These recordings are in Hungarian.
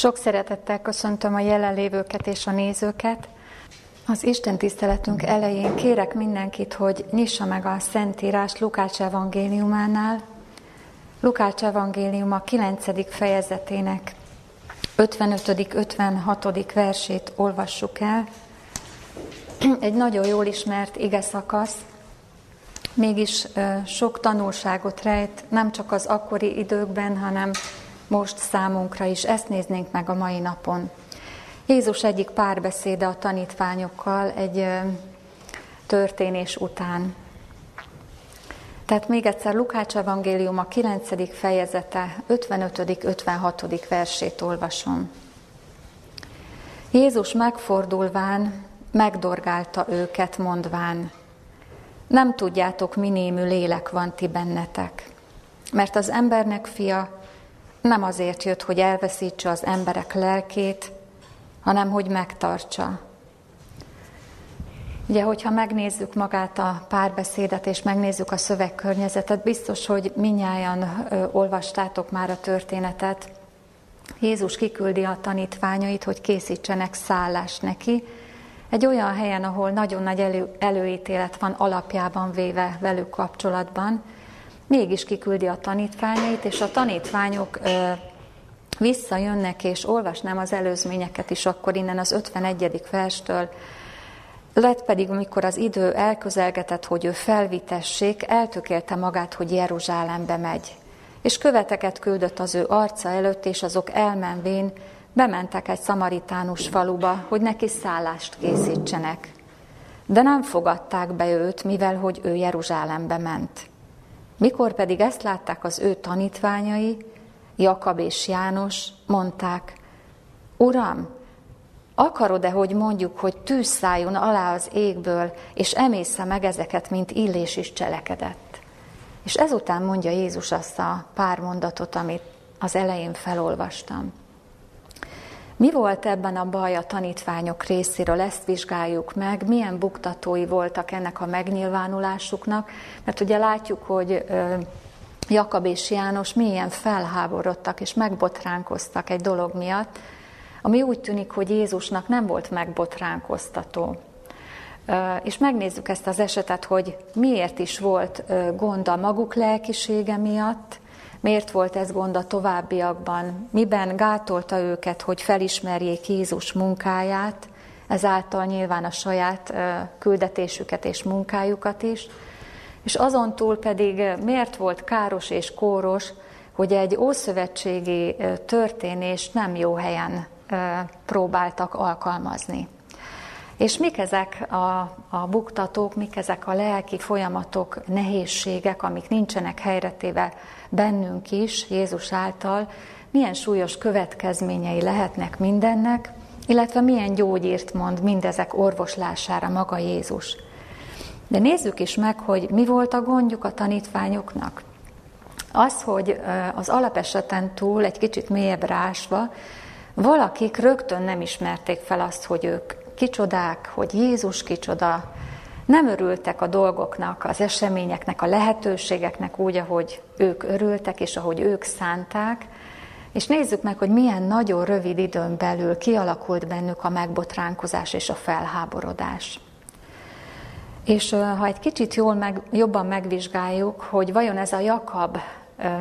Sok szeretettel köszöntöm a jelenlévőket és a nézőket. Az Isten tiszteletünk elején kérek mindenkit, hogy nyissa meg a Szentírás Lukács evangéliumánál. Lukács evangélium a 9. fejezetének 55.-56. versét olvassuk el. Egy nagyon jól ismert ige szakasz, mégis sok tanulságot rejt, nem csak az akkori időkben, hanem most számunkra is. Ezt néznénk meg a mai napon. Jézus egyik párbeszéde a tanítványokkal egy történés után. Tehát még egyszer Lukács evangélium a 9. fejezete 55.-56. versét olvasom. Jézus megfordulván megdorgálta őket, mondván, nem tudjátok, mi lélek van ti bennetek, mert az embernek fia nem azért jött, hogy elveszítse az emberek lelkét, hanem hogy megtartsa. Ugye, hogyha megnézzük magát a párbeszédet, és megnézzük a szövegkörnyezetet, biztos, hogy minnyáján olvastátok már a történetet. Jézus kiküldi a tanítványait, hogy készítsenek szállást neki, egy olyan helyen, ahol nagyon nagy elő, előítélet van alapjában véve velük kapcsolatban, mégis kiküldi a tanítványait, és a tanítványok ö, visszajönnek, és olvasnám az előzményeket is akkor innen az 51. verstől, lett pedig, amikor az idő elközelgetett, hogy ő felvitessék, eltökélte magát, hogy Jeruzsálembe megy. És követeket küldött az ő arca előtt, és azok elmenvén bementek egy szamaritánus faluba, hogy neki szállást készítsenek. De nem fogadták be őt, mivel hogy ő Jeruzsálembe ment. Mikor pedig ezt látták az ő tanítványai, Jakab és János, mondták, Uram, akarod-e, hogy mondjuk, hogy tűz szálljon alá az égből, és emésze meg ezeket, mint illés is cselekedett? És ezután mondja Jézus azt a pár mondatot, amit az elején felolvastam. Mi volt ebben a baj a tanítványok részéről, ezt vizsgáljuk meg, milyen buktatói voltak ennek a megnyilvánulásuknak, mert ugye látjuk, hogy Jakab és János milyen felháborodtak és megbotránkoztak egy dolog miatt, ami úgy tűnik, hogy Jézusnak nem volt megbotránkoztató. És megnézzük ezt az esetet, hogy miért is volt gond a maguk lelkisége miatt, Miért volt ez gond a továbbiakban? Miben gátolta őket, hogy felismerjék Jézus munkáját, ezáltal nyilván a saját küldetésüket és munkájukat is? És azon túl pedig miért volt káros és kóros, hogy egy ószövetségi történés nem jó helyen próbáltak alkalmazni. És mik ezek a, a buktatók, mik ezek a lelki folyamatok, nehézségek, amik nincsenek helyretéve bennünk is, Jézus által, milyen súlyos következményei lehetnek mindennek, illetve milyen gyógyírt mond mindezek orvoslására maga Jézus. De nézzük is meg, hogy mi volt a gondjuk a tanítványoknak. Az, hogy az alapeseten túl egy kicsit mélyebb rásva, valakik rögtön nem ismerték fel azt, hogy ők kicsodák, hogy Jézus kicsoda, nem örültek a dolgoknak, az eseményeknek, a lehetőségeknek úgy, ahogy ők örültek, és ahogy ők szánták, és nézzük meg, hogy milyen nagyon rövid időn belül kialakult bennük a megbotránkozás és a felháborodás. És ha egy kicsit jól meg, jobban megvizsgáljuk, hogy vajon ez a Jakab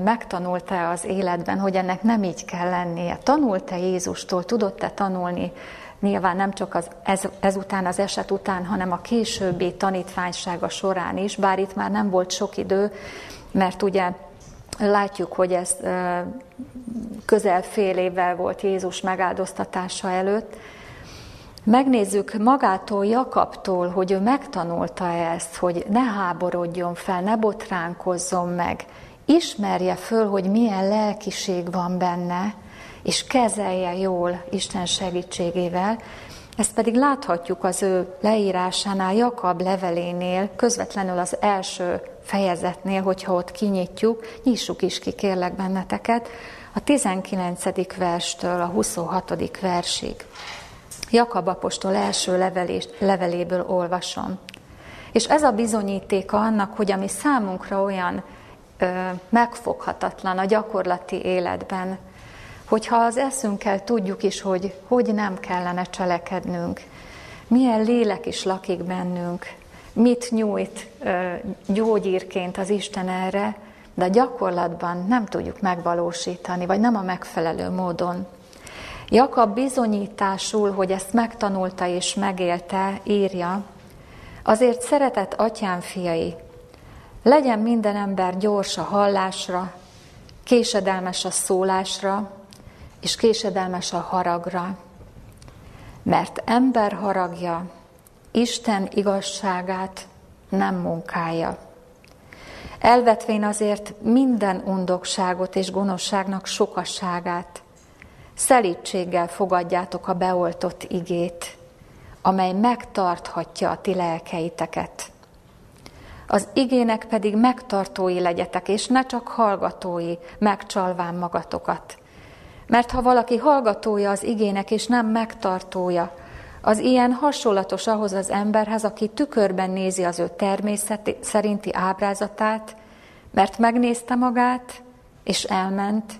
megtanulta az életben, hogy ennek nem így kell lennie. Tanult-e Jézustól, tudott-e tanulni nyilván nem csak az, ez, ezután az eset után, hanem a későbbi tanítványsága során is, bár itt már nem volt sok idő, mert ugye látjuk, hogy ez közel fél évvel volt Jézus megáldoztatása előtt, megnézzük magától, Jakabtól, hogy ő megtanulta ezt, hogy ne háborodjon fel, ne botránkozzon meg, ismerje föl, hogy milyen lelkiség van benne, és kezelje jól Isten segítségével. Ezt pedig láthatjuk az ő leírásánál, Jakab levelénél, közvetlenül az első fejezetnél, hogyha ott kinyitjuk, nyissuk is ki, kérlek benneteket, a 19. verstől a 26. versig. Jakab apostol első levelés, leveléből olvasom. És ez a bizonyítéka annak, hogy ami számunkra olyan ö, megfoghatatlan a gyakorlati életben, Hogyha az eszünkkel tudjuk is, hogy hogy nem kellene cselekednünk, milyen lélek is lakik bennünk, mit nyújt gyógyírként az Isten erre, de a gyakorlatban nem tudjuk megvalósítani, vagy nem a megfelelő módon. Jakab bizonyításul, hogy ezt megtanulta és megélte, írja, azért szeretett atyám fiai, legyen minden ember gyors a hallásra, késedelmes a szólásra, és késedelmes a haragra, mert ember haragja Isten igazságát nem munkálja. Elvetvén azért minden undokságot és gonoszságnak sokasságát, szelítséggel fogadjátok a beoltott igét, amely megtarthatja a ti lelkeiteket. Az igének pedig megtartói legyetek, és ne csak hallgatói, megcsalván magatokat. Mert ha valaki hallgatója az igének, és nem megtartója, az ilyen hasonlatos ahhoz az emberhez, aki tükörben nézi az ő természet szerinti ábrázatát, mert megnézte magát, és elment,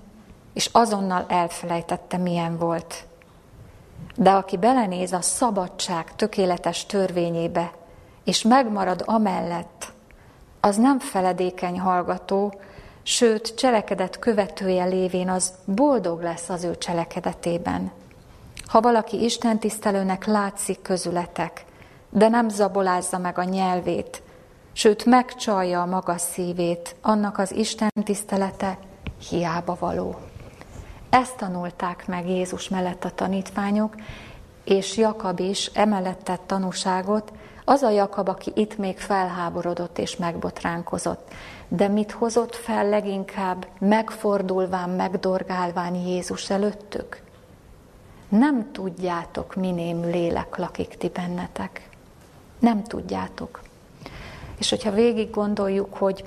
és azonnal elfelejtette, milyen volt. De aki belenéz a szabadság tökéletes törvényébe, és megmarad amellett, az nem feledékeny hallgató, sőt, cselekedet követője lévén az boldog lesz az ő cselekedetében. Ha valaki Isten tisztelőnek látszik közületek, de nem zabolázza meg a nyelvét, sőt megcsalja a maga szívét, annak az Isten tisztelete hiába való. Ezt tanulták meg Jézus mellett a tanítványok, és Jakab is emellett tett tanúságot, az a Jakab, aki itt még felháborodott és megbotránkozott. De mit hozott fel leginkább megfordulván, megdorgálván Jézus előttük? Nem tudjátok, minémű lélek lakik ti bennetek. Nem tudjátok. És hogyha végig gondoljuk, hogy,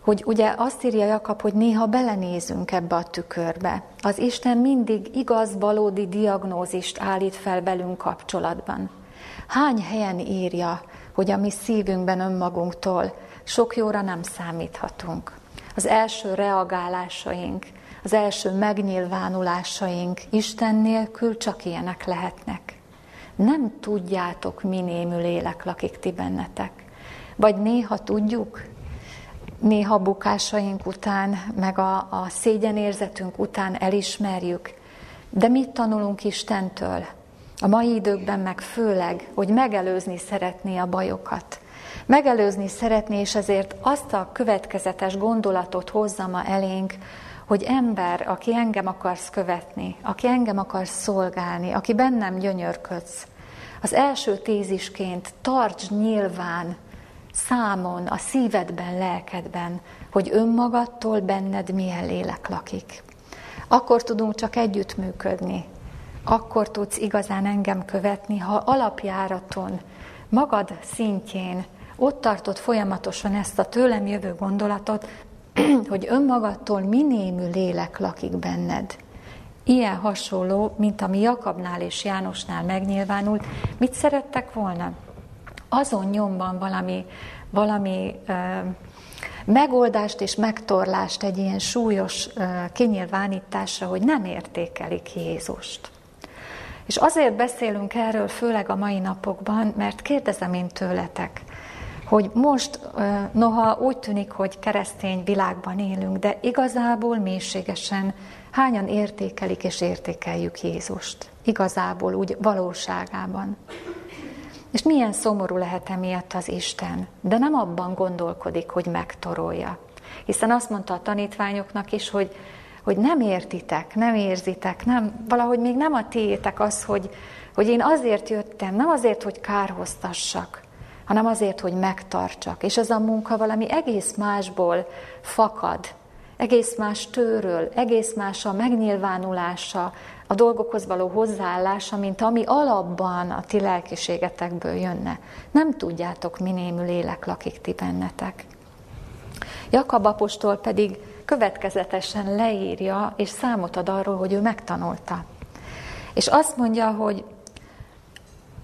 hogy ugye azt írja Jakab, hogy néha belenézünk ebbe a tükörbe. Az Isten mindig igaz, valódi diagnózist állít fel velünk kapcsolatban. Hány helyen írja, hogy a mi szívünkben önmagunktól sok jóra nem számíthatunk. Az első reagálásaink, az első megnyilvánulásaink Isten nélkül csak ilyenek lehetnek. Nem tudjátok, mi némű lélek lakik ti bennetek. Vagy néha tudjuk, néha bukásaink után, meg a, a szégyenérzetünk után elismerjük, de mit tanulunk Istentől? A mai időkben meg főleg, hogy megelőzni szeretné a bajokat. Megelőzni szeretné, és ezért azt a következetes gondolatot hozza ma elénk, hogy ember, aki engem akarsz követni, aki engem akarsz szolgálni, aki bennem gyönyörködsz, az első tézisként tarts nyilván számon, a szívedben, lelkedben, hogy önmagadtól benned milyen lélek lakik. Akkor tudunk csak együttműködni, akkor tudsz igazán engem követni, ha alapjáraton, magad szintjén ott tartod folyamatosan ezt a tőlem jövő gondolatot, hogy önmagadtól minémű lélek lakik benned. Ilyen hasonló, mint ami Jakabnál és Jánosnál megnyilvánult, mit szerettek volna? Azon nyomban valami, valami ö, megoldást és megtorlást egy ilyen súlyos ö, kinyilvánításra, hogy nem értékelik Jézust. És azért beszélünk erről főleg a mai napokban, mert kérdezem én tőletek, hogy most, noha úgy tűnik, hogy keresztény világban élünk, de igazából mélységesen hányan értékelik és értékeljük Jézust? Igazából úgy valóságában. És milyen szomorú lehet emiatt az Isten, de nem abban gondolkodik, hogy megtorolja. Hiszen azt mondta a tanítványoknak is, hogy hogy nem értitek, nem érzitek, nem, valahogy még nem a tiétek az, hogy, hogy én azért jöttem, nem azért, hogy kárhoztassak, hanem azért, hogy megtartsak. És ez a munka valami egész másból fakad, egész más tőről, egész más a megnyilvánulása, a dolgokhoz való hozzáállása, mint ami alapban a ti lelkiségetekből jönne. Nem tudjátok, minémű lélek lakik ti bennetek. Jakab apostol pedig következetesen leírja, és számot ad arról, hogy ő megtanulta. És azt mondja, hogy,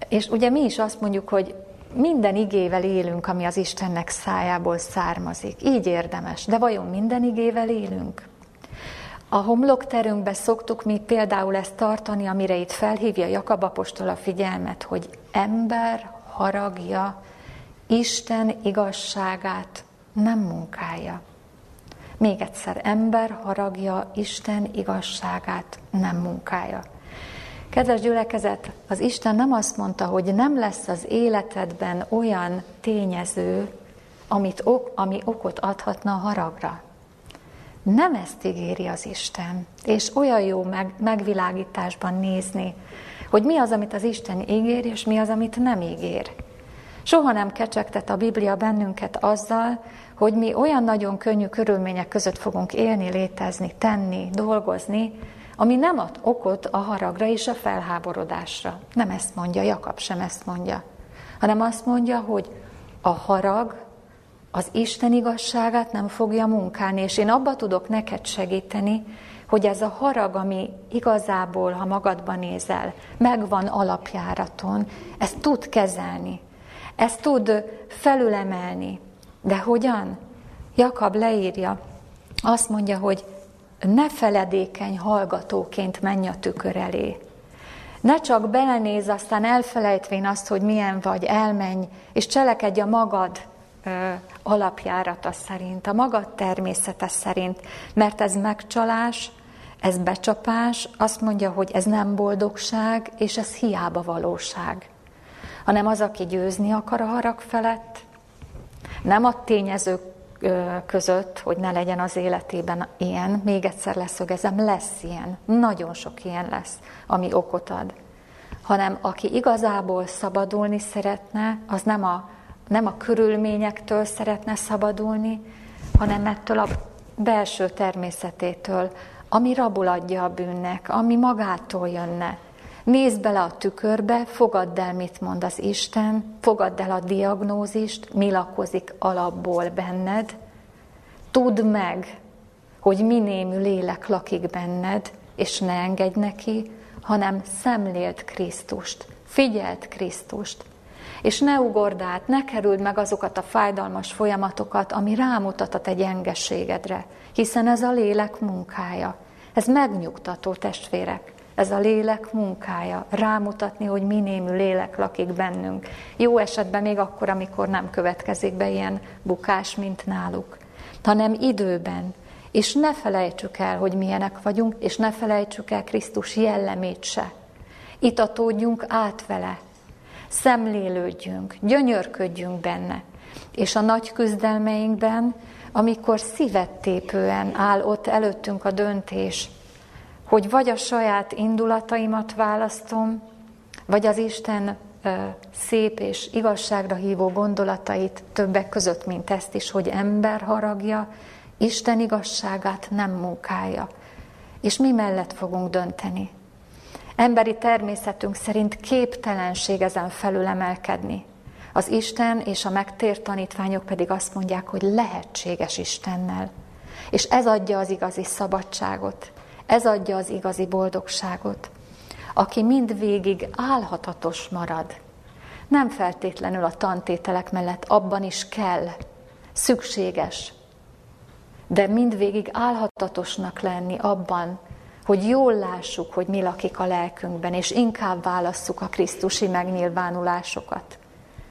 és ugye mi is azt mondjuk, hogy minden igével élünk, ami az Istennek szájából származik. Így érdemes. De vajon minden igével élünk? A homlokterünkbe szoktuk mi például ezt tartani, amire itt felhívja Jakab apostol a figyelmet, hogy ember haragja Isten igazságát nem munkálja. Még egyszer, ember haragja Isten igazságát nem munkája. Kedves gyülekezet, az Isten nem azt mondta, hogy nem lesz az életedben olyan tényező, amit ok, ami okot adhatna a haragra. Nem ezt ígéri az Isten. És olyan jó meg, megvilágításban nézni, hogy mi az, amit az Isten ígér, és mi az, amit nem ígér. Soha nem kecsegtet a Biblia bennünket azzal, hogy mi olyan nagyon könnyű körülmények között fogunk élni, létezni, tenni, dolgozni, ami nem ad okot a haragra és a felháborodásra. Nem ezt mondja, Jakab sem ezt mondja, hanem azt mondja, hogy a harag az Isten igazságát nem fogja munkálni, és én abba tudok neked segíteni, hogy ez a harag, ami igazából, ha magadban nézel, megvan alapjáraton, ezt tud kezelni, ezt tud felülemelni. De hogyan? Jakab leírja, azt mondja, hogy ne feledékeny hallgatóként menj a tükör elé. Ne csak belenéz, aztán elfelejtvén azt, hogy milyen vagy, elmenj, és cselekedj a magad alapjárata szerint, a magad természete szerint, mert ez megcsalás, ez becsapás, azt mondja, hogy ez nem boldogság, és ez hiába valóság. Hanem az, aki győzni akar a harag felett, nem a tényezők között, hogy ne legyen az életében ilyen, még egyszer leszögezem, lesz ilyen, nagyon sok ilyen lesz, ami okot ad. Hanem aki igazából szabadulni szeretne, az nem a nem a körülményektől szeretne szabadulni, hanem ettől a belső természetétől, ami rabuladja a bűnnek, ami magától jönne. Nézd bele a tükörbe, fogadd el, mit mond az Isten, fogadd el a diagnózist, mi lakozik alapból benned, tudd meg, hogy mi némű lélek lakik benned, és ne engedj neki, hanem szemléld Krisztust, figyeld Krisztust, és ne ugord át, ne kerüld meg azokat a fájdalmas folyamatokat, ami rámutat a te gyengeségedre, hiszen ez a lélek munkája. Ez megnyugtató, testvérek. Ez a lélek munkája, rámutatni, hogy minémű lélek lakik bennünk. Jó esetben még akkor, amikor nem következik be ilyen bukás, mint náluk, hanem időben. És ne felejtsük el, hogy milyenek vagyunk, és ne felejtsük el Krisztus jellemét se. Itatódjunk át vele, szemlélődjünk, gyönyörködjünk benne. És a nagy küzdelmeinkben, amikor szívettépően áll ott előttünk a döntés, hogy vagy a saját indulataimat választom, vagy az Isten szép és igazságra hívó gondolatait többek között, mint ezt is, hogy ember haragja, Isten igazságát nem munkálja. És mi mellett fogunk dönteni? Emberi természetünk szerint képtelenség ezen felül emelkedni. Az Isten és a megtért tanítványok pedig azt mondják, hogy lehetséges Istennel. És ez adja az igazi szabadságot, ez adja az igazi boldogságot. Aki mindvégig álhatatos marad, nem feltétlenül a tantételek mellett abban is kell, szükséges, de mindvégig álhatatosnak lenni abban, hogy jól lássuk, hogy mi lakik a lelkünkben, és inkább válasszuk a Krisztusi megnyilvánulásokat.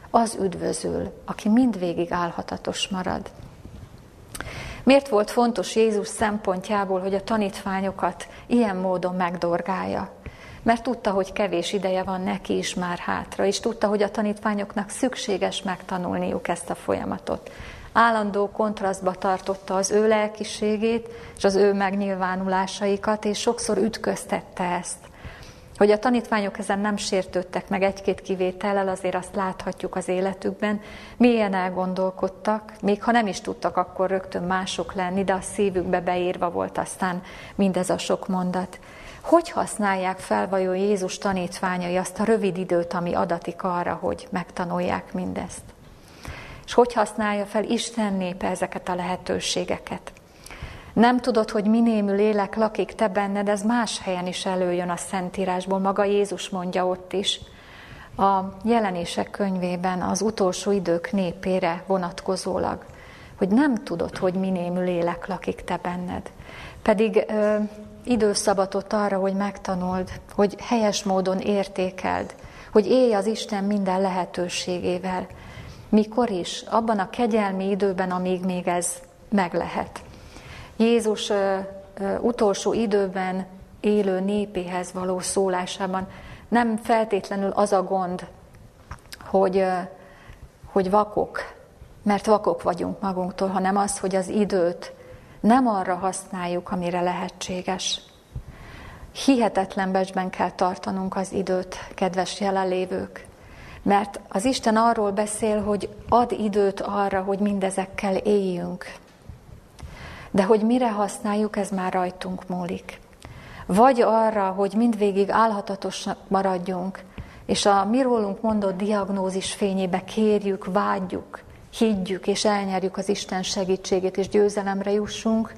Az üdvözül, aki mindvégig álhatatos marad. Miért volt fontos Jézus szempontjából, hogy a tanítványokat ilyen módon megdorgálja? Mert tudta, hogy kevés ideje van neki is már hátra, és tudta, hogy a tanítványoknak szükséges megtanulniuk ezt a folyamatot állandó kontrasztba tartotta az ő lelkiségét és az ő megnyilvánulásaikat, és sokszor ütköztette ezt. Hogy a tanítványok ezen nem sértődtek meg egy-két kivétellel, azért azt láthatjuk az életükben, milyen elgondolkodtak, még ha nem is tudtak akkor rögtön mások lenni, de a szívükbe beírva volt aztán mindez a sok mondat. Hogy használják fel vajon Jézus tanítványai azt a rövid időt, ami adatik arra, hogy megtanulják mindezt? és hogy használja fel Isten népe ezeket a lehetőségeket. Nem tudod, hogy minémű lélek lakik te benned, ez más helyen is előjön a Szentírásból, maga Jézus mondja ott is. A jelenések könyvében az utolsó idők népére vonatkozólag, hogy nem tudod, hogy minémű lélek lakik te benned. pedig ö, időszabatot arra, hogy megtanuld, hogy helyes módon értékeld, hogy élj az Isten minden lehetőségével. Mikor is? Abban a kegyelmi időben, amíg még ez meg lehet. Jézus utolsó időben élő népéhez való szólásában nem feltétlenül az a gond, hogy, hogy vakok, mert vakok vagyunk magunktól, hanem az, hogy az időt nem arra használjuk, amire lehetséges. Hihetetlen becsben kell tartanunk az időt, kedves jelenlévők, mert az Isten arról beszél, hogy ad időt arra, hogy mindezekkel éljünk. De hogy mire használjuk, ez már rajtunk múlik. Vagy arra, hogy mindvégig álhatatosnak maradjunk, és a mi rólunk mondott diagnózis fényébe kérjük, vágyjuk, higgyük és elnyerjük az Isten segítségét és győzelemre jussunk,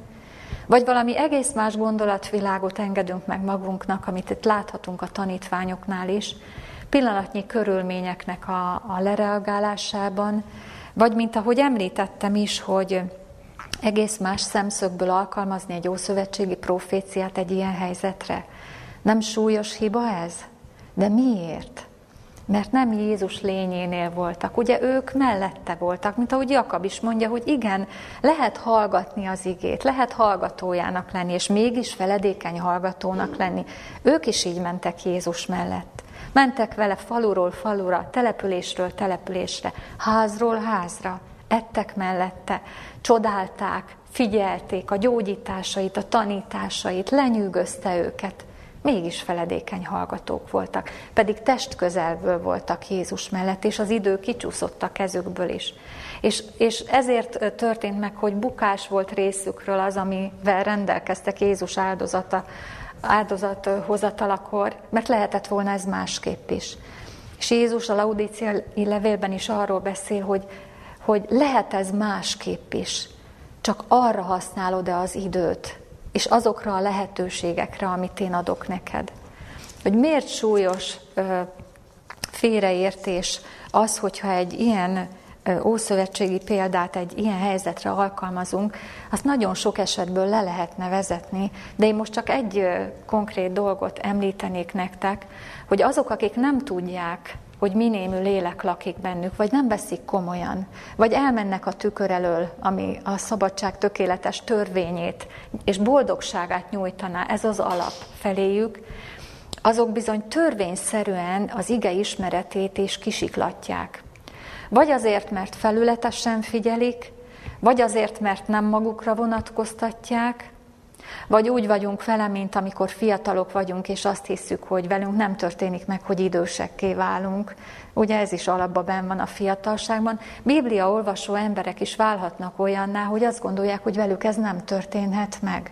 vagy valami egész más gondolatvilágot engedünk meg magunknak, amit itt láthatunk a tanítványoknál is, pillanatnyi körülményeknek a, a lereagálásában, vagy mint ahogy említettem is, hogy egész más szemszögből alkalmazni egy ószövetségi proféciát egy ilyen helyzetre. Nem súlyos hiba ez? De miért? mert nem Jézus lényénél voltak. Ugye ők mellette voltak, mint ahogy Jakab is mondja, hogy igen, lehet hallgatni az igét, lehet hallgatójának lenni, és mégis feledékeny hallgatónak lenni. Ők is így mentek Jézus mellett. Mentek vele faluról falura, településről településre, házról házra, ettek mellette, csodálták, figyelték a gyógyításait, a tanításait, lenyűgözte őket mégis feledékeny hallgatók voltak, pedig test közelből voltak Jézus mellett, és az idő kicsúszott a kezükből is. És, és ezért történt meg, hogy bukás volt részükről az, amivel rendelkeztek Jézus áldozata, áldozat hozatalakor, mert lehetett volna ez másképp is. És Jézus a Laudíciai levélben is arról beszél, hogy, hogy lehet ez másképp is, csak arra használod-e az időt, és azokra a lehetőségekre, amit én adok neked. Hogy miért súlyos ö, félreértés az, hogyha egy ilyen ószövetségi példát egy ilyen helyzetre alkalmazunk, azt nagyon sok esetből le lehetne vezetni, de én most csak egy konkrét dolgot említenék nektek, hogy azok, akik nem tudják hogy minémű lélek lakik bennük, vagy nem veszik komolyan, vagy elmennek a tükör elől, ami a szabadság tökéletes törvényét és boldogságát nyújtaná, ez az alap feléjük, azok bizony törvényszerűen az ige ismeretét is kisiklatják. Vagy azért, mert felületesen figyelik, vagy azért, mert nem magukra vonatkoztatják, vagy úgy vagyunk vele, mint amikor fiatalok vagyunk, és azt hiszük, hogy velünk nem történik meg, hogy idősekké válunk. Ugye ez is alapban benn van a fiatalságban. Biblia olvasó emberek is válhatnak olyanná, hogy azt gondolják, hogy velük ez nem történhet meg.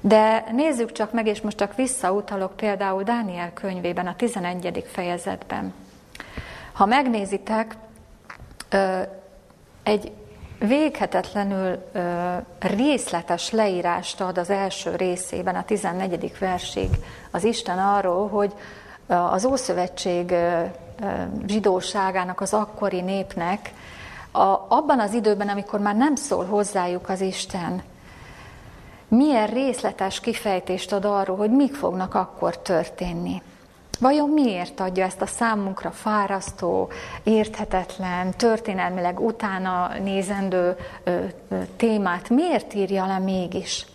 De nézzük csak meg, és most csak visszautalok például Dániel könyvében, a 11. fejezetben. Ha megnézitek, egy véghetetlenül ö, részletes leírást ad az első részében, a 14. versig az Isten arról, hogy az Ószövetség ö, zsidóságának, az akkori népnek a, abban az időben, amikor már nem szól hozzájuk az Isten, milyen részletes kifejtést ad arról, hogy mik fognak akkor történni. Vajon miért adja ezt a számunkra fárasztó, érthetetlen, történelmileg utána nézendő ö, ö, témát? Miért írja le mégis?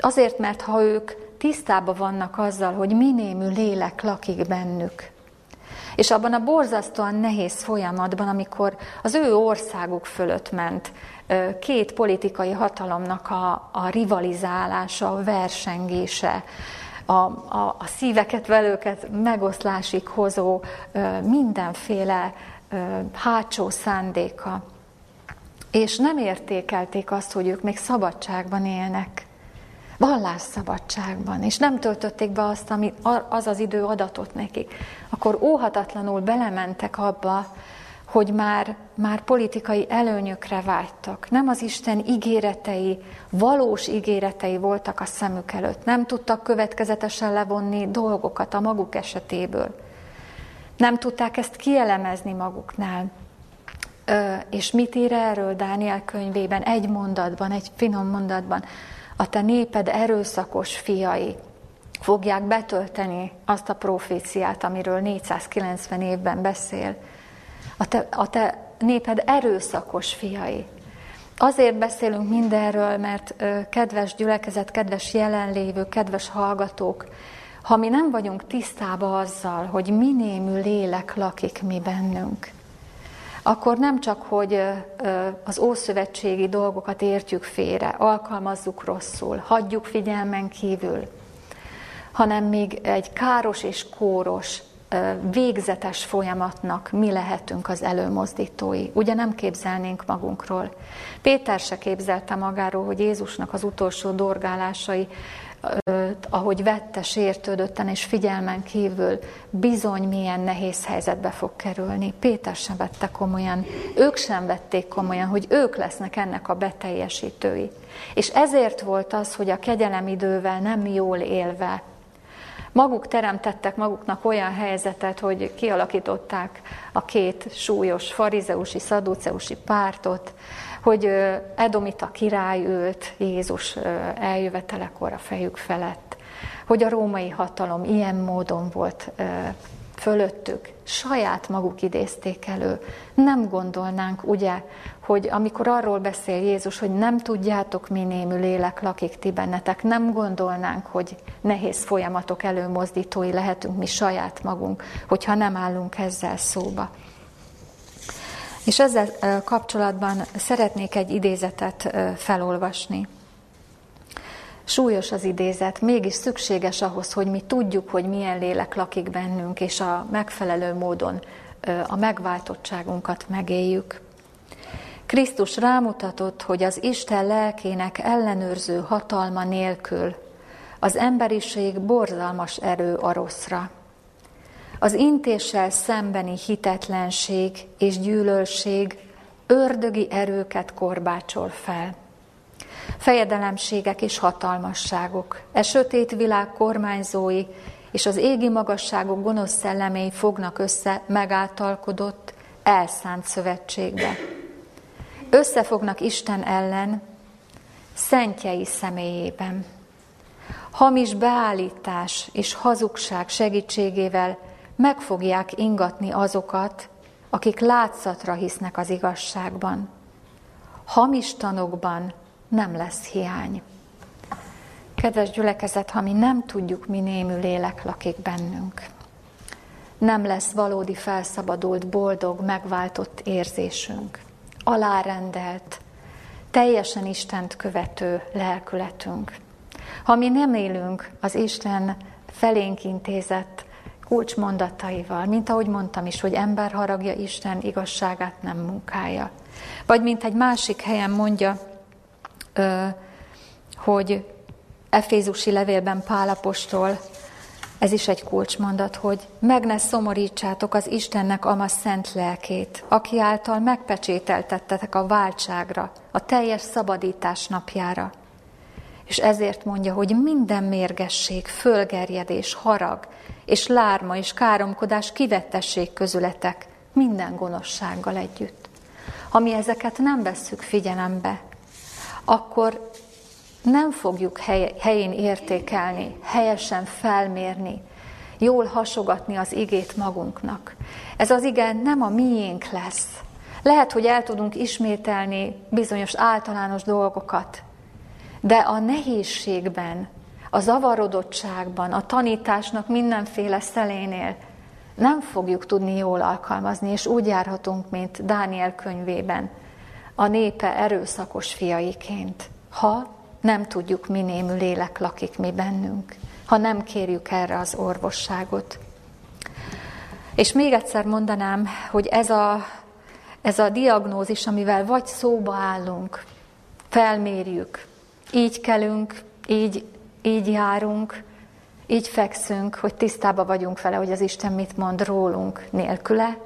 Azért, mert ha ők tisztában vannak azzal, hogy minémű lélek lakik bennük, és abban a borzasztóan nehéz folyamatban, amikor az ő országuk fölött ment két politikai hatalomnak a, a rivalizálása, a versengése, a, a, a szíveket, velőket megoszlásig hozó mindenféle hátsó szándéka. És nem értékelték azt, hogy ők még szabadságban élnek, vallásszabadságban, és nem töltötték be azt, ami az az idő adatot nekik. Akkor óhatatlanul belementek abba, hogy már, már politikai előnyökre vágytak. Nem az Isten ígéretei, valós ígéretei voltak a szemük előtt. Nem tudtak következetesen levonni dolgokat a maguk esetéből. Nem tudták ezt kielemezni maguknál. Ö, és mit ír erről Dániel könyvében? Egy mondatban, egy finom mondatban. a te néped erőszakos fiai fogják betölteni azt a proféciát, amiről 490 évben beszél. A te, a te néped erőszakos fiai. Azért beszélünk mindenről, mert kedves gyülekezet, kedves jelenlévő, kedves hallgatók, ha mi nem vagyunk tisztában azzal, hogy minémű lélek lakik mi bennünk, akkor nem csak, hogy az ószövetségi dolgokat értjük félre, alkalmazzuk rosszul, hagyjuk figyelmen kívül, hanem még egy káros és kóros, végzetes folyamatnak mi lehetünk az előmozdítói. Ugye nem képzelnénk magunkról. Péter se képzelte magáról, hogy Jézusnak az utolsó dorgálásai ahogy vette, sértődötten és figyelmen kívül bizony milyen nehéz helyzetbe fog kerülni. Péter sem vette komolyan, ők sem vették komolyan, hogy ők lesznek ennek a beteljesítői. És ezért volt az, hogy a kegyelem idővel nem jól élve, maguk teremtettek maguknak olyan helyzetet, hogy kialakították a két súlyos farizeusi, szaduceusi pártot, hogy Edomita király ült Jézus eljövetelekor a fejük felett, hogy a római hatalom ilyen módon volt fölöttük, saját maguk idézték elő. Nem gondolnánk, ugye, hogy amikor arról beszél Jézus, hogy nem tudjátok, mi némű lélek lakik ti bennetek, nem gondolnánk, hogy nehéz folyamatok előmozdítói lehetünk mi saját magunk, hogyha nem állunk ezzel szóba. És ezzel kapcsolatban szeretnék egy idézetet felolvasni. Súlyos az idézet, mégis szükséges ahhoz, hogy mi tudjuk, hogy milyen lélek lakik bennünk, és a megfelelő módon a megváltottságunkat megéljük. Krisztus rámutatott, hogy az Isten lelkének ellenőrző hatalma nélkül az emberiség borzalmas erő a rosszra. Az intéssel szembeni hitetlenség és gyűlölség ördögi erőket korbácsol fel. Fejedelemségek és hatalmasságok, e sötét világ kormányzói és az égi magasságok gonosz szellemei fognak össze megáltalkodott, elszánt szövetségbe. Összefognak Isten ellen, szentjei személyében. Hamis beállítás és hazugság segítségével meg fogják ingatni azokat, akik látszatra hisznek az igazságban. Hamis tanokban nem lesz hiány. Kedves gyülekezet, ha mi nem tudjuk, mi némű lélek lakik bennünk, nem lesz valódi felszabadult, boldog, megváltott érzésünk, alárendelt, teljesen Istent követő lelkületünk. Ha mi nem élünk az Isten felénk intézett kulcsmondataival, mint ahogy mondtam is, hogy ember haragja Isten igazságát nem munkája. Vagy mint egy másik helyen mondja, hogy Efézusi levélben Pálapostól, ez is egy kulcsmondat, hogy meg ne szomorítsátok az Istennek ama szent lelkét, aki által megpecsételtettetek a váltságra, a teljes szabadítás napjára. És ezért mondja, hogy minden mérgesség, fölgerjedés, harag, és lárma és káromkodás kivettessék közületek minden gonoszsággal együtt. Ha mi ezeket nem vesszük figyelembe, akkor nem fogjuk helyén értékelni, helyesen felmérni, jól hasogatni az igét magunknak. Ez az ige nem a miénk lesz. Lehet, hogy el tudunk ismételni bizonyos általános dolgokat, de a nehézségben, a zavarodottságban, a tanításnak mindenféle szelénél nem fogjuk tudni jól alkalmazni, és úgy járhatunk, mint Dániel könyvében, a népe erőszakos fiaiként, ha nem tudjuk, mi némű lélek lakik mi bennünk, ha nem kérjük erre az orvosságot. És még egyszer mondanám, hogy ez a, ez a diagnózis, amivel vagy szóba állunk, felmérjük, így kelünk, így így járunk, így fekszünk, hogy tisztába vagyunk vele, hogy az Isten mit mond rólunk nélküle,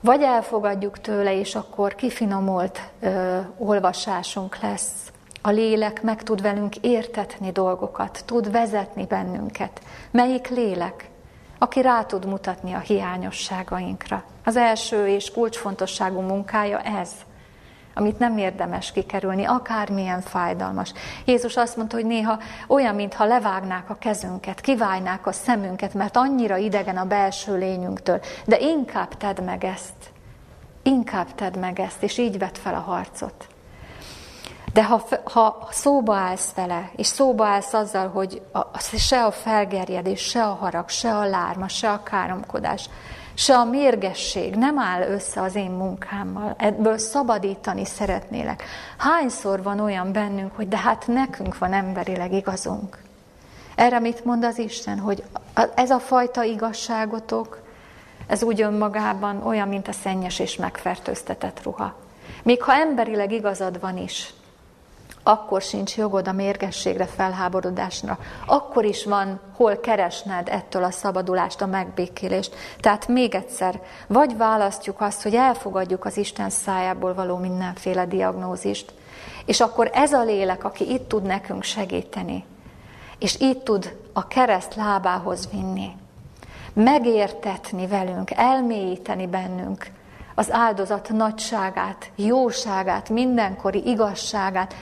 vagy elfogadjuk tőle, és akkor kifinomult ö, olvasásunk lesz. A lélek meg tud velünk értetni dolgokat, tud vezetni bennünket. Melyik lélek? Aki rá tud mutatni a hiányosságainkra. Az első és kulcsfontosságú munkája ez. Amit nem érdemes kikerülni, akármilyen fájdalmas. Jézus azt mondta, hogy néha olyan, mintha levágnák a kezünket, kiválnák a szemünket, mert annyira idegen a belső lényünktől. De inkább tedd meg ezt. Inkább tedd meg ezt, és így vedd fel a harcot. De ha, ha szóba állsz vele, és szóba állsz azzal, hogy a, se a felgerjedés, se a harag, se a lárma, se a káromkodás, se a mérgesség nem áll össze az én munkámmal. Ebből szabadítani szeretnélek. Hányszor van olyan bennünk, hogy de hát nekünk van emberileg igazunk. Erre mit mond az Isten, hogy ez a fajta igazságotok, ez úgy önmagában olyan, mint a szennyes és megfertőztetett ruha. Még ha emberileg igazad van is, akkor sincs jogod a mérgességre, felháborodásra. Akkor is van, hol keresned ettől a szabadulást, a megbékélést. Tehát még egyszer, vagy választjuk azt, hogy elfogadjuk az Isten szájából való mindenféle diagnózist, és akkor ez a lélek, aki itt tud nekünk segíteni, és itt tud a kereszt lábához vinni, megértetni velünk, elmélyíteni bennünk az áldozat nagyságát, jóságát, mindenkori igazságát,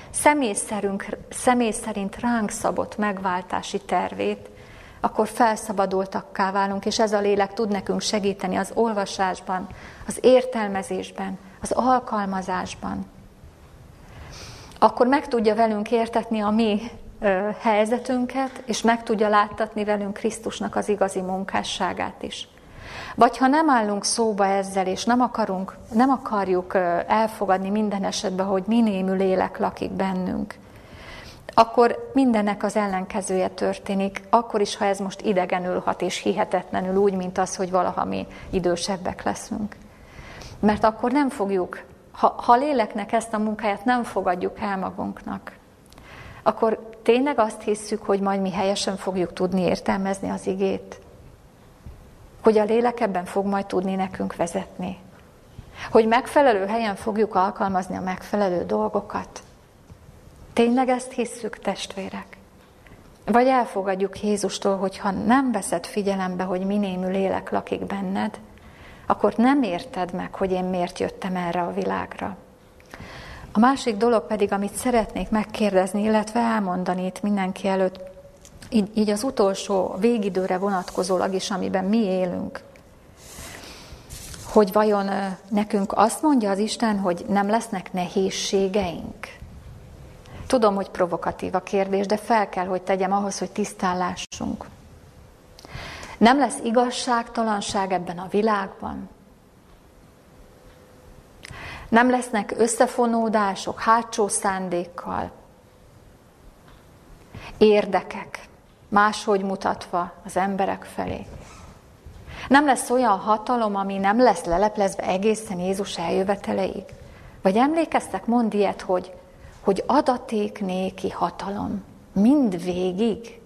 személy, szerint ránk szabott megváltási tervét, akkor felszabadultakká válunk, és ez a lélek tud nekünk segíteni az olvasásban, az értelmezésben, az alkalmazásban. Akkor meg tudja velünk értetni a mi ö, helyzetünket, és meg tudja láttatni velünk Krisztusnak az igazi munkásságát is. Vagy ha nem állunk szóba ezzel, és nem, akarunk, nem akarjuk elfogadni minden esetben, hogy minémű lélek lakik bennünk, akkor mindennek az ellenkezője történik, akkor is, ha ez most idegenül hat és hihetetlenül úgy, mint az, hogy valaha mi idősebbek leszünk. Mert akkor nem fogjuk, ha, ha léleknek ezt a munkáját nem fogadjuk el magunknak, akkor tényleg azt hisszük, hogy majd mi helyesen fogjuk tudni értelmezni az igét hogy a lélek ebben fog majd tudni nekünk vezetni. Hogy megfelelő helyen fogjuk alkalmazni a megfelelő dolgokat. Tényleg ezt hisszük, testvérek? Vagy elfogadjuk Jézustól, hogy ha nem veszed figyelembe, hogy minémű lélek lakik benned, akkor nem érted meg, hogy én miért jöttem erre a világra. A másik dolog pedig, amit szeretnék megkérdezni, illetve elmondani itt mindenki előtt, így, így az utolsó végidőre vonatkozólag is, amiben mi élünk. Hogy vajon nekünk azt mondja az Isten, hogy nem lesznek nehézségeink? Tudom, hogy provokatív a kérdés, de fel kell, hogy tegyem ahhoz, hogy tisztállásunk. Nem lesz igazságtalanság ebben a világban? Nem lesznek összefonódások hátsó szándékkal, érdekek, máshogy mutatva az emberek felé. Nem lesz olyan hatalom, ami nem lesz leleplezve egészen Jézus eljöveteleig. Vagy emlékeztek, mond ilyet, hogy, hogy adaték néki hatalom, mind végig.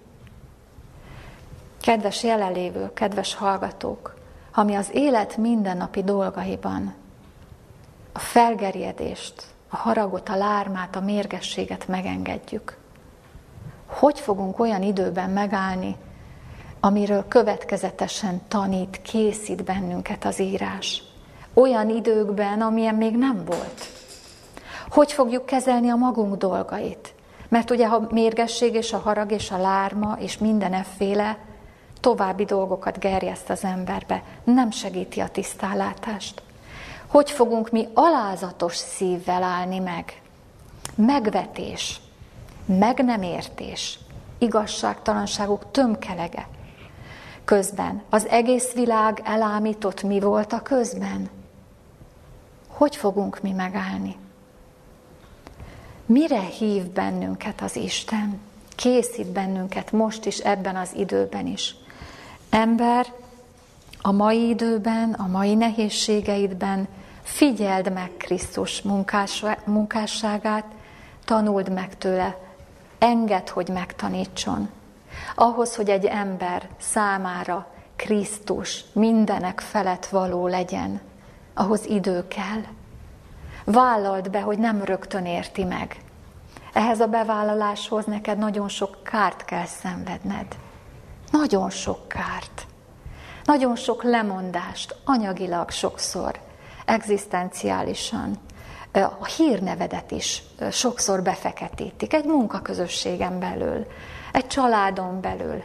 Kedves jelenlévő, kedves hallgatók, ha mi az élet mindennapi dolgaiban a felgerjedést, a haragot, a lármát, a mérgességet megengedjük, hogy fogunk olyan időben megállni, amiről következetesen tanít, készít bennünket az írás. Olyan időkben, amilyen még nem volt. Hogy fogjuk kezelni a magunk dolgait? Mert ugye a mérgesség és a harag és a lárma és minden efféle további dolgokat gerjeszt az emberbe, nem segíti a tisztállátást. Hogy fogunk mi alázatos szívvel állni meg? Megvetés, meg nem értés, igazságtalanságok tömkelege. Közben az egész világ elámított mi volt a közben? Hogy fogunk mi megállni? Mire hív bennünket az Isten? Készít bennünket most is, ebben az időben is. Ember, a mai időben, a mai nehézségeidben figyeld meg Krisztus munkásságát, tanuld meg tőle, Enged, hogy megtanítson. Ahhoz, hogy egy ember számára Krisztus mindenek felett való legyen, ahhoz idő kell. Vállald be, hogy nem rögtön érti meg. Ehhez a bevállaláshoz neked nagyon sok kárt kell szenvedned. Nagyon sok kárt. Nagyon sok lemondást, anyagilag sokszor, egzisztenciálisan, a hírnevedet is sokszor befeketítik egy munkaközösségen belül, egy családon belül.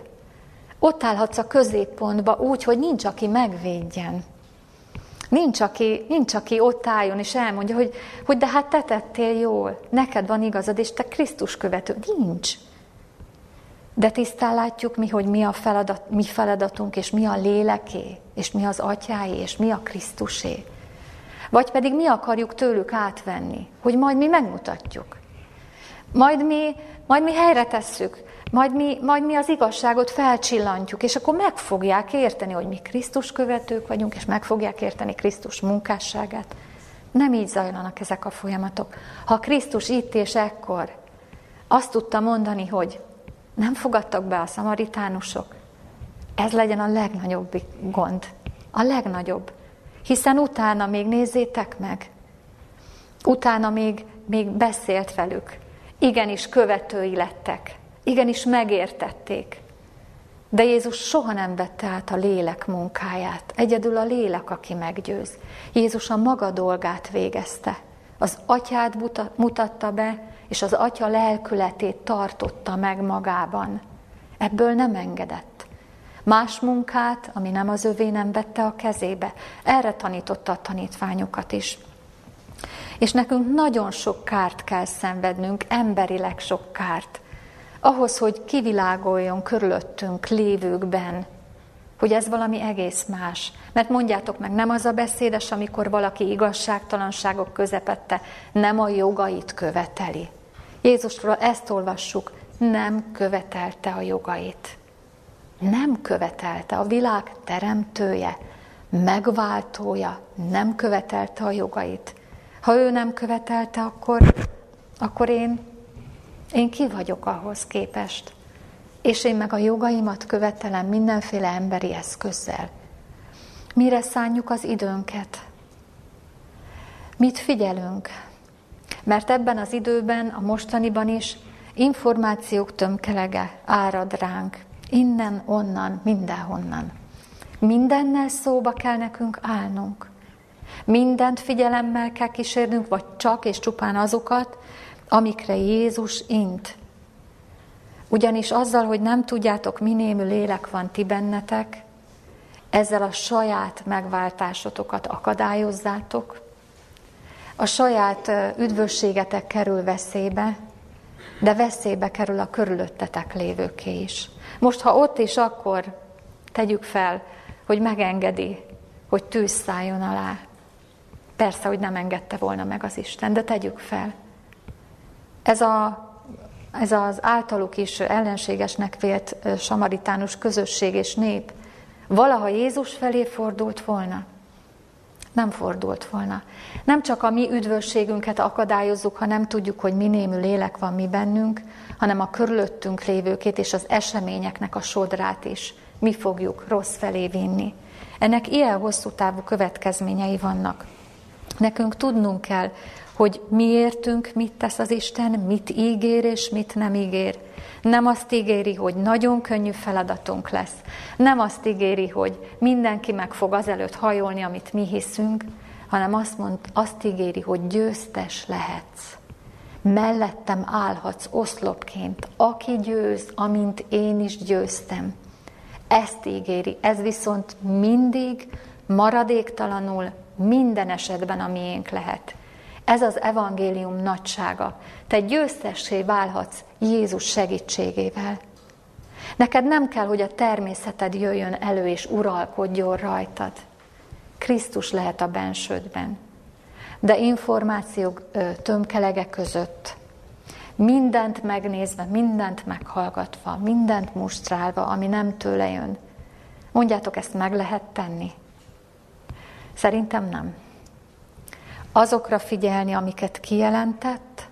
Ott állhatsz a középpontba úgy, hogy nincs, aki megvédjen. Nincs aki, nincs, aki ott álljon és elmondja, hogy, hogy de hát te tettél jól, neked van igazad, és te Krisztus követő. Nincs. De tisztán látjuk mi, hogy mi a feladat, mi feladatunk, és mi a léleké, és mi az atyáé, és mi a Krisztusé. Vagy pedig mi akarjuk tőlük átvenni, hogy majd mi megmutatjuk. Majd mi, majd mi helyre tesszük, majd mi, majd mi az igazságot felcsillantjuk, és akkor meg fogják érteni, hogy mi Krisztus követők vagyunk, és meg fogják érteni Krisztus munkásságát. Nem így zajlanak ezek a folyamatok. Ha Krisztus itt és ekkor azt tudta mondani, hogy nem fogadtak be a szamaritánusok, ez legyen a legnagyobb gond. A legnagyobb. Hiszen utána még nézzétek meg, utána még, még beszélt velük. Igenis követői lettek. Igenis megértették. De Jézus soha nem vette át a lélek munkáját. Egyedül a lélek, aki meggyőz. Jézus a maga dolgát végezte. Az atyát mutatta be, és az atya lelkületét tartotta meg magában. Ebből nem engedett. Más munkát, ami nem az övé, nem vette a kezébe. Erre tanította a tanítványokat is. És nekünk nagyon sok kárt kell szenvednünk, emberileg sok kárt, ahhoz, hogy kivilágoljon körülöttünk lévőkben, hogy ez valami egész más. Mert mondjátok meg, nem az a beszédes, amikor valaki igazságtalanságok közepette nem a jogait követeli. Jézusról ezt olvassuk, nem követelte a jogait. Nem követelte a világ teremtője, megváltója, nem követelte a jogait. Ha ő nem követelte, akkor, akkor én, én ki vagyok ahhoz képest. És én meg a jogaimat követelem mindenféle emberi eszközzel. Mire szánjuk az időnket? Mit figyelünk? Mert ebben az időben, a mostaniban is információk tömkelege árad ránk. Innen, onnan, mindenhonnan. Mindennel szóba kell nekünk állnunk. Mindent figyelemmel kell kísérnünk, vagy csak és csupán azokat, amikre Jézus int. Ugyanis azzal, hogy nem tudjátok, mi némű lélek van ti bennetek, ezzel a saját megváltásotokat akadályozzátok, a saját üdvösségetek kerül veszélybe, de veszélybe kerül a körülöttetek lévőké is. Most, ha ott is, akkor tegyük fel, hogy megengedi, hogy tűz szálljon alá. Persze, hogy nem engedte volna meg az Isten, de tegyük fel. Ez, a, ez az általuk is ellenségesnek vélt samaritánus közösség és nép valaha Jézus felé fordult volna? Nem fordult volna. Nem csak a mi üdvösségünket akadályozzuk, ha nem tudjuk, hogy mi némű lélek van mi bennünk, hanem a körülöttünk lévőkét és az eseményeknek a sodrát is mi fogjuk rossz felé vinni. Ennek ilyen hosszú távú következményei vannak. Nekünk tudnunk kell, hogy miértünk, mit tesz az Isten, mit ígér és mit nem ígér. Nem azt ígéri, hogy nagyon könnyű feladatunk lesz. Nem azt ígéri, hogy mindenki meg fog azelőtt hajolni, amit mi hiszünk, hanem azt, mond, azt ígéri, hogy győztes lehetsz. Mellettem állhatsz oszlopként, aki győz, amint én is győztem. Ezt ígéri, ez viszont mindig maradéktalanul minden esetben a miénk lehet. Ez az evangélium nagysága. Te győztessé válhatsz Jézus segítségével. Neked nem kell, hogy a természeted jöjjön elő és uralkodjon rajtad. Krisztus lehet a bensődben. De információk tömkelege között, mindent megnézve, mindent meghallgatva, mindent mustrálva, ami nem tőle jön. Mondjátok, ezt meg lehet tenni? Szerintem nem. Azokra figyelni, amiket kijelentett,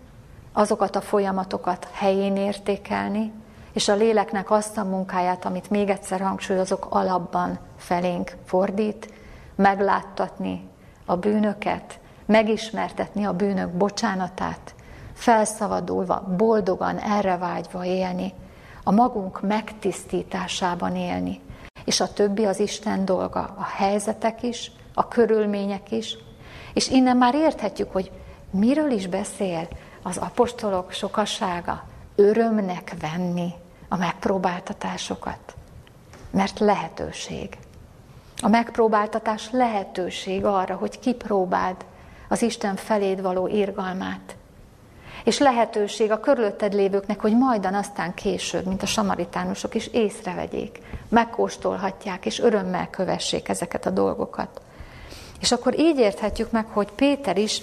azokat a folyamatokat helyén értékelni, és a léleknek azt a munkáját, amit még egyszer hangsúlyozok, alapban felénk fordít, megláttatni a bűnöket, megismertetni a bűnök bocsánatát, felszabadulva, boldogan, erre vágyva élni, a magunk megtisztításában élni. És a többi az Isten dolga, a helyzetek is, a körülmények is, és innen már érthetjük, hogy Miről is beszél az apostolok sokasága? Örömnek venni a megpróbáltatásokat. Mert lehetőség. A megpróbáltatás lehetőség arra, hogy kipróbáld az Isten feléd való irgalmát. És lehetőség a körülötted lévőknek, hogy majdan aztán később, mint a samaritánusok is észrevegyék, megkóstolhatják, és örömmel kövessék ezeket a dolgokat. És akkor így érthetjük meg, hogy Péter is,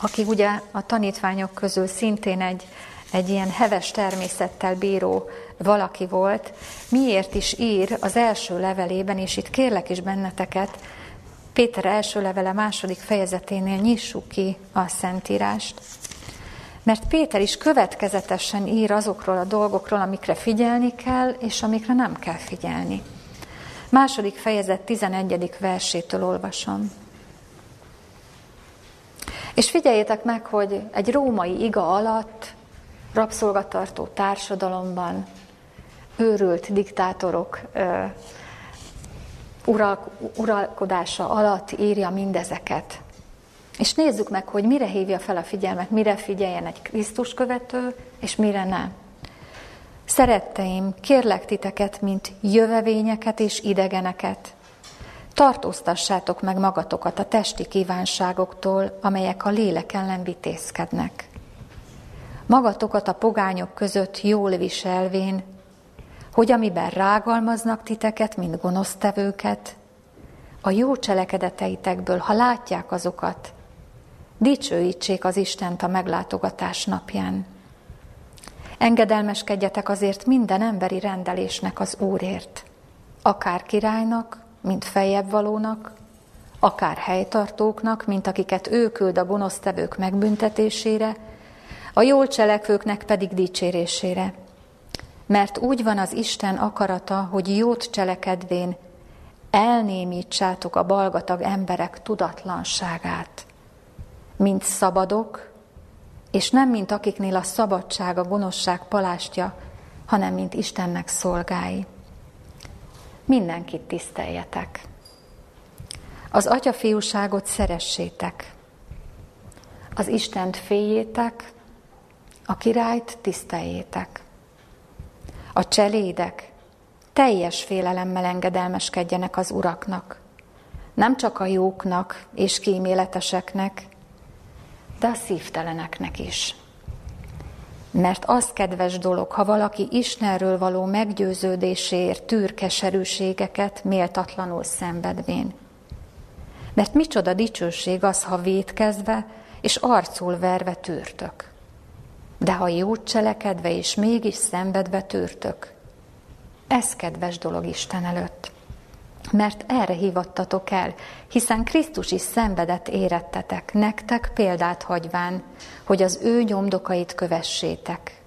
aki ugye a tanítványok közül szintén egy, egy ilyen heves természettel bíró valaki volt, miért is ír az első levelében, és itt kérlek is benneteket, Péter első levele második fejezeténél nyissuk ki a Szentírást. Mert Péter is következetesen ír azokról a dolgokról, amikre figyelni kell, és amikre nem kell figyelni. Második fejezet 11. versétől olvasom. És figyeljétek meg, hogy egy római iga alatt, rabszolgatartó társadalomban, őrült diktátorok uralkodása alatt írja mindezeket. És nézzük meg, hogy mire hívja fel a figyelmet, mire figyeljen egy Krisztus követő, és mire nem. Szeretteim, kérlek titeket, mint jövevényeket és idegeneket. Tartóztassátok meg magatokat a testi kívánságoktól, amelyek a lélek ellen vitézkednek. Magatokat a pogányok között jól viselvén, hogy amiben rágalmaznak titeket, mint gonosztevőket, a jó cselekedeteitekből, ha látják azokat, dicsőítsék az Istent a meglátogatás napján. Engedelmeskedjetek azért minden emberi rendelésnek az Úrért, akár királynak, mint feljebb valónak, akár helytartóknak, mint akiket ő küld a gonosztevők megbüntetésére, a jól cselekvőknek pedig dicsérésére. Mert úgy van az Isten akarata, hogy jót cselekedvén elnémítsátok a balgatag emberek tudatlanságát, mint szabadok, és nem mint akiknél a szabadság, a gonoszság palástja, hanem mint Istennek szolgái. Mindenkit tiszteljetek. Az atyafiúságot szeressétek. Az Istent féljétek, a királyt tiszteljétek. A cselédek teljes félelemmel engedelmeskedjenek az uraknak, nem csak a jóknak és kíméleteseknek, de a szívteleneknek is. Mert az kedves dolog, ha valaki Istenről való meggyőződéséért tűr keserűségeket méltatlanul szenvedvén. Mert micsoda dicsőség az, ha védkezve és arcul verve tűrtök. De ha jót cselekedve és mégis szenvedve tűrtök, ez kedves dolog Isten előtt. Mert erre hívattatok el, hiszen Krisztus is szenvedett érettetek, nektek példát hagyván, hogy az ő nyomdokait kövessétek.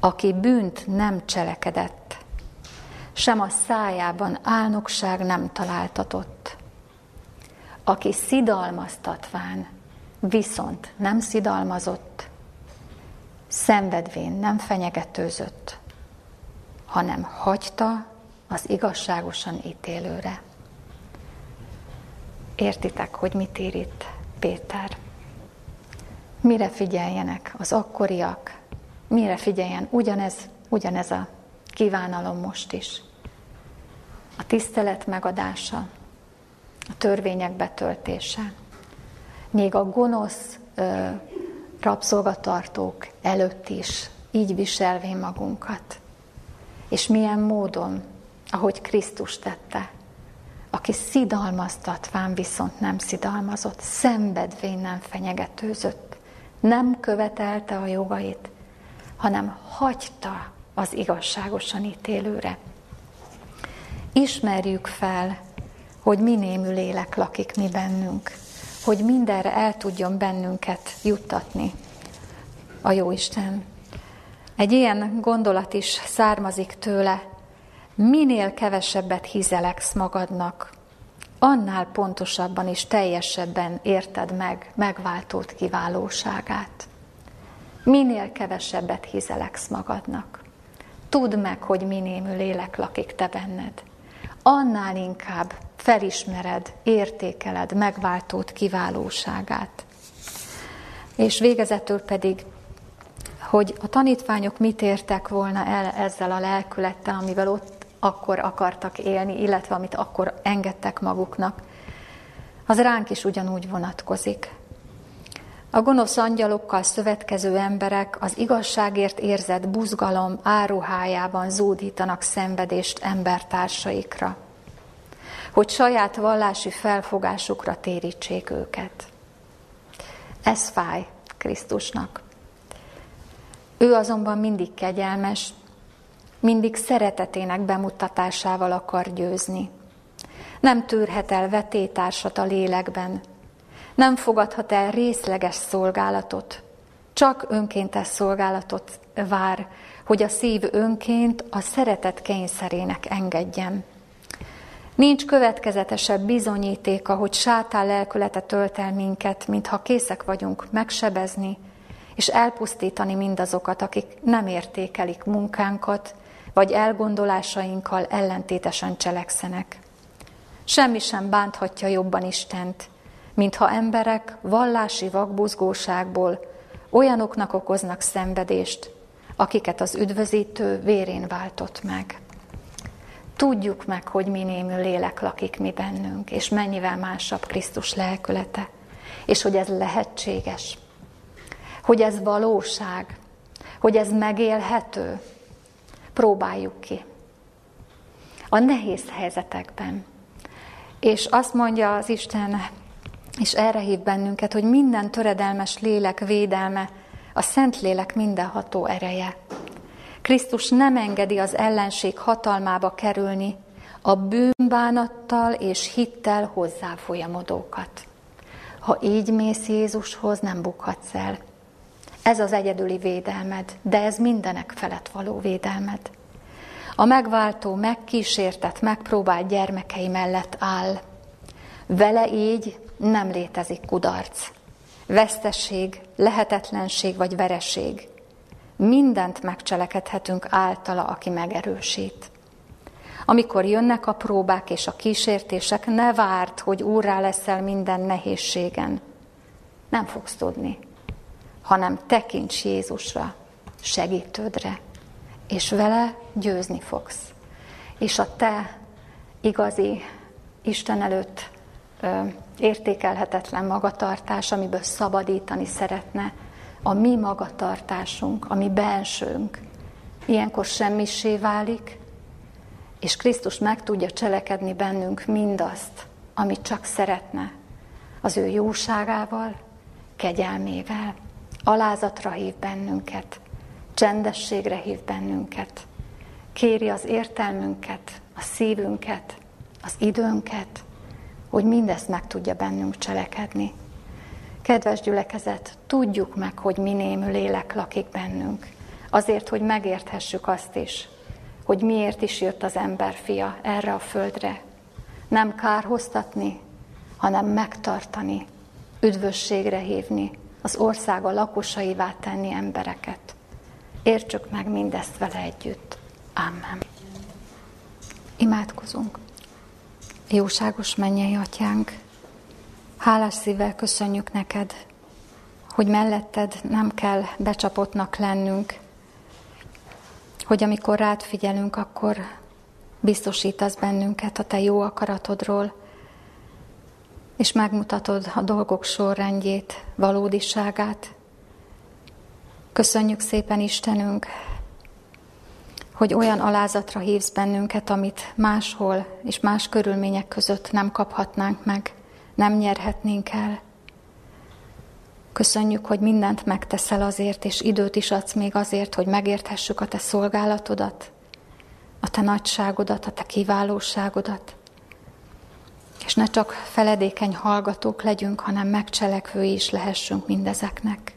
Aki bűnt nem cselekedett, sem a szájában álnokság nem találtatott. Aki szidalmaztatván, viszont nem szidalmazott, szenvedvén nem fenyegetőzött, hanem hagyta az igazságosan ítélőre. Értitek, hogy mit ír itt Péter? Mire figyeljenek az akkoriak? Mire figyeljen? Ugyanez, ugyanez a kívánalom most is. A tisztelet megadása, a törvények betöltése. Még a gonosz ö, rabszolgatartók előtt is így viselvén magunkat. És milyen módon, ahogy Krisztus tette, aki szidalmaztatván viszont nem szidalmazott, szenvedvén nem fenyegetőzött, nem követelte a jogait, hanem hagyta az igazságosan ítélőre. Ismerjük fel, hogy mi némű lélek lakik mi bennünk, hogy mindenre el tudjon bennünket juttatni a Jóisten. Egy ilyen gondolat is származik tőle, minél kevesebbet hizeleksz magadnak, annál pontosabban és teljesebben érted meg megváltót kiválóságát. Minél kevesebbet hizeleksz magadnak. Tudd meg, hogy minémű lélek lakik te benned. Annál inkább felismered, értékeled megváltót kiválóságát. És végezetül pedig, hogy a tanítványok mit értek volna el ezzel a lelkülettel, amivel ott akkor akartak élni, illetve amit akkor engedtek maguknak, az ránk is ugyanúgy vonatkozik. A gonosz angyalokkal szövetkező emberek az igazságért érzett buzgalom áruhájában zúdítanak szenvedést embertársaikra, hogy saját vallási felfogásukra térítsék őket. Ez fáj Krisztusnak. Ő azonban mindig kegyelmes, mindig szeretetének bemutatásával akar győzni. Nem tűrhet el vetétársat a lélekben, nem fogadhat el részleges szolgálatot, csak önkéntes szolgálatot vár, hogy a szív önként a szeretet kényszerének engedjen. Nincs következetesebb bizonyítéka, hogy sátán lelkülete tölt el minket, mintha készek vagyunk megsebezni és elpusztítani mindazokat, akik nem értékelik munkánkat, vagy elgondolásainkkal ellentétesen cselekszenek. Semmi sem bánthatja jobban Istent, mintha emberek vallási vakbuzgóságból olyanoknak okoznak szenvedést, akiket az üdvözítő vérén váltott meg. Tudjuk meg, hogy mi némű lélek lakik mi bennünk, és mennyivel másabb Krisztus lelkülete, és hogy ez lehetséges, hogy ez valóság, hogy ez megélhető. Próbáljuk ki. A nehéz helyzetekben. És azt mondja az Isten és erre hív bennünket, hogy minden töredelmes lélek védelme a Szent Lélek mindenható ereje. Krisztus nem engedi az ellenség hatalmába kerülni a bűnbánattal és hittel hozzá folyamodókat. Ha így mész Jézushoz, nem bukhatsz el. Ez az egyedüli védelmed, de ez mindenek felett való védelmed. A megváltó, megkísértett, megpróbált gyermekei mellett áll. Vele így nem létezik kudarc, vesztesség, lehetetlenség vagy vereség. Mindent megcselekedhetünk általa, aki megerősít. Amikor jönnek a próbák és a kísértések, ne várd, hogy úrrá leszel minden nehézségen. Nem fogsz tudni, hanem tekints Jézusra, segítődre, és vele győzni fogsz. És a te igazi Isten előtt értékelhetetlen magatartás, amiből szabadítani szeretne, a mi magatartásunk, a mi bensőnk, ilyenkor semmisé válik, és Krisztus meg tudja cselekedni bennünk mindazt, amit csak szeretne, az ő jóságával, kegyelmével, alázatra hív bennünket, csendességre hív bennünket, kéri az értelmünket, a szívünket, az időnket, hogy mindezt meg tudja bennünk cselekedni. Kedves gyülekezet, tudjuk meg, hogy mi némű lélek lakik bennünk, azért, hogy megérthessük azt is, hogy miért is jött az ember fia erre a földre. Nem kárhoztatni, hanem megtartani, üdvösségre hívni, az országa lakosaivá tenni embereket. Értsük meg mindezt vele együtt. Amen. Imádkozunk. Jóságos mennyei atyánk, hálás szívvel köszönjük neked, hogy melletted nem kell becsapottnak lennünk, hogy amikor rád figyelünk, akkor biztosítasz bennünket a te jó akaratodról, és megmutatod a dolgok sorrendjét, valódiságát. Köszönjük szépen Istenünk, hogy olyan alázatra hívsz bennünket, amit máshol és más körülmények között nem kaphatnánk meg, nem nyerhetnénk el. Köszönjük, hogy mindent megteszel azért, és időt is adsz még azért, hogy megérthessük a te szolgálatodat, a te nagyságodat, a te kiválóságodat. És ne csak feledékeny hallgatók legyünk, hanem megcselekvői is lehessünk mindezeknek.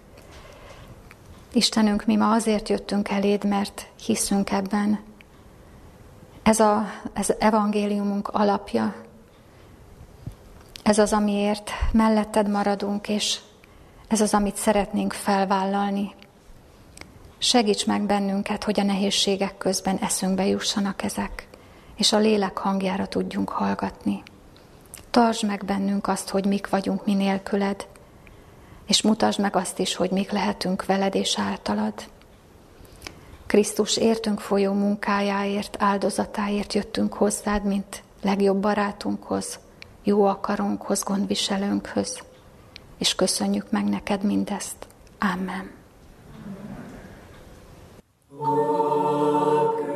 Istenünk, mi ma azért jöttünk eléd, mert hiszünk ebben. Ez, a, ez evangéliumunk alapja. Ez az, amiért melletted maradunk, és ez az, amit szeretnénk felvállalni. Segíts meg bennünket, hogy a nehézségek közben eszünkbe jussanak ezek, és a lélek hangjára tudjunk hallgatni. Tartsd meg bennünk azt, hogy mik vagyunk mi nélküled, és mutasd meg azt is, hogy mik lehetünk veled és általad. Krisztus értünk folyó munkájáért, áldozatáért jöttünk hozzád, mint legjobb barátunkhoz, jó akarunkhoz, gondviselőnkhöz, és köszönjük meg neked mindezt. Amen. Amen.